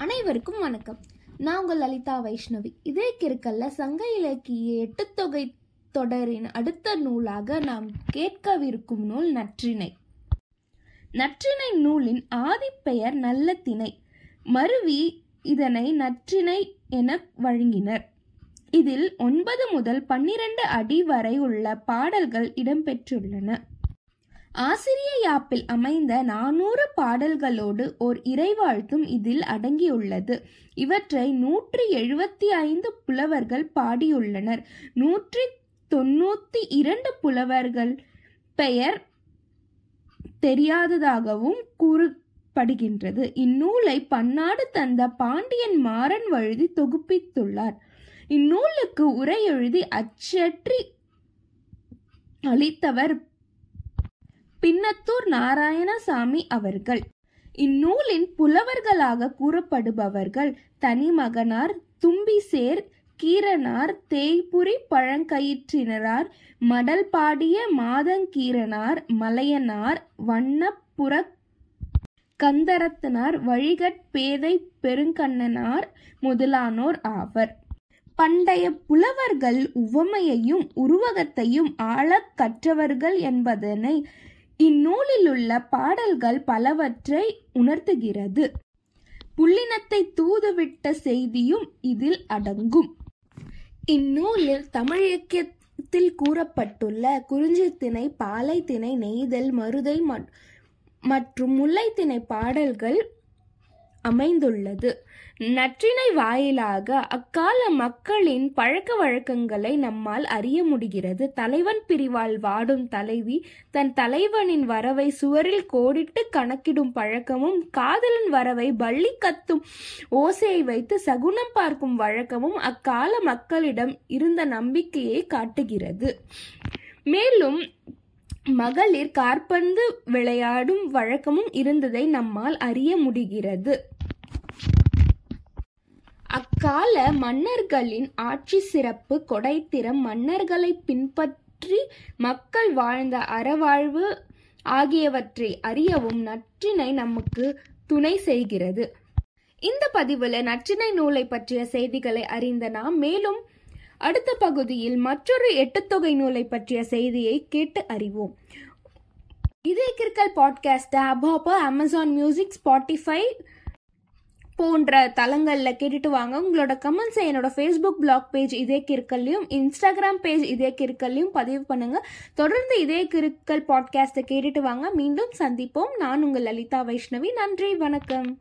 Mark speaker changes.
Speaker 1: அனைவருக்கும் வணக்கம். நான் உங்கள் லலிதா வைஷ்ணவி. இதே கிருக்கல்ல சங்க இலக்கிய எட்டுத்தொகை தொடரின் அடுத்த நூலாக நாம் கேட்கவிருக்கும் நூல் நற்றிணை. நற்றிணை நூலின் ஆதிப்பெயர் நல்ல திணை. மருவி இதனை நற்றிணை என வழங்கினர். இதில் ஒன்பது முதல் பன்னிரண்டு அடி வரை உள்ள பாடல்கள் இடம்பெற்றுள்ளன. ஆசிரிய யாப்பில் அமைந்த நானூறு பாடல்களோடு ஓர் இறைவாழ்த்தும் இதில் அடங்கியுள்ளது. இவற்றை நூற்றி எழுபத்தி ஐந்து புலவர்கள் பாடியுள்ளனர். நூற்றி தொண்ணூத்தி இரண்டு புலவர்கள் பெயர் தெரியாததாகவும் கூறப்படுகின்றது. இந்நூலை பன்னாடு தந்த பாண்டியன் மாறன் வழுதி தொகுப்பித்துள்ளார். இந்நூலுக்கு உரை எழுதி அச்சற்றி அளித்தவர் பின்னத்தூர் நாராயணசாமி அவர்கள். இந்நூலின் புலவர்களாக கூறப்படுபவர்கள் தனிமகனார் தும்பிசேர் கீரனார் தேய்புரி பழங்கயிற்றினரார் மடல் பாடிய மாதங்கீரனார் மலையனார் வண்ணப்புற கந்தரத்தனார் வழிகட் பேதை பெருங்கண்ணனார் முதலானோர் ஆவர். பண்டைய புலவர்கள் உவமையையும் உருவகத்தையும் ஆழக் கற்றவர்கள் என்பதனை இந்நூலில் உள்ள பாடல்கள் பலவற்றை உணர்த்துகிறது. புள்ளினத்தை தூதுவிட்ட செய்தியும் இதில் அடங்கும். இந்நூலில் தமிழக்கியத்தில் கூறப்பட்டுள்ள குறிஞ்சித்திணை பாலைத்திணை நெய்தல் மருதை மற்றும் முல்லைத்திணை பாடல்கள் அமைந்துள்ளது. நற்றினை வாயிலாக அக்கால மக்களின் பழக்க வழக்கங்களை நம்மால் அறிய முடிகிறது. தலைவன் பிரிவால் வாடும் தலைவி தன் தலைவனின் வரவை சுவரில் கோடிட்டு கணக்கிடும் பழக்கமும் காதலன் வரவை பள்ளி கத்தும் ஓசையை வைத்து சகுனம் பார்க்கும் வழக்கமும் அக்கால மக்களிடம் இருந்த நம்பிக்கையை காட்டுகிறது. மேலும் மகளிர் காற்பந்து விளையாடும் வழக்கமும் இருந்ததை நம்மால் அறிய முடிகிறது. அக்கால மன்னர்களின் ஆட்சி சிறப்பு கொடைத்திறம் மன்னர்களை பின்பற்றி மக்கள் வாழ்ந்த அறவாழ்வு ஆகியவற்றை அறியவும் நற்றினை நமக்கு துணை செய்கிறது. இந்த பதிவில் நற்றினை நூலை பற்றிய செய்திகளை அறிந்த நாம் மேலும் அடுத்த பகுதியில் மற்றொரு எட்டுத்தொகை நூலை பற்றிய செய்தியை கேட்டு அறிவோம். இதே கிற்கல் பாட்காஸ்ட்டை அபாப்பா அமேசான் மியூசிக் ஸ்பாட்டிஃபை போன்ற தளங்களில் கேட்டுட்டு வாங்க. உங்களோட கமெண்ட்ஸை என்னோட ஃபேஸ்புக் பிளாக் பேஜ் இதே கிற்கல்லையும் இன்ஸ்டாகிராம் பேஜ் இதே கிற்கல்லையும் பதிவு பண்ணுங்க. தொடர்ந்து இதே கிற்கல் பாட்காஸ்ட்டை கேட்டுட்டு வாங்க. மீண்டும் சந்திப்போம். நான் உங்கள் லலிதா வைஷ்ணவி. நன்றி வணக்கம்.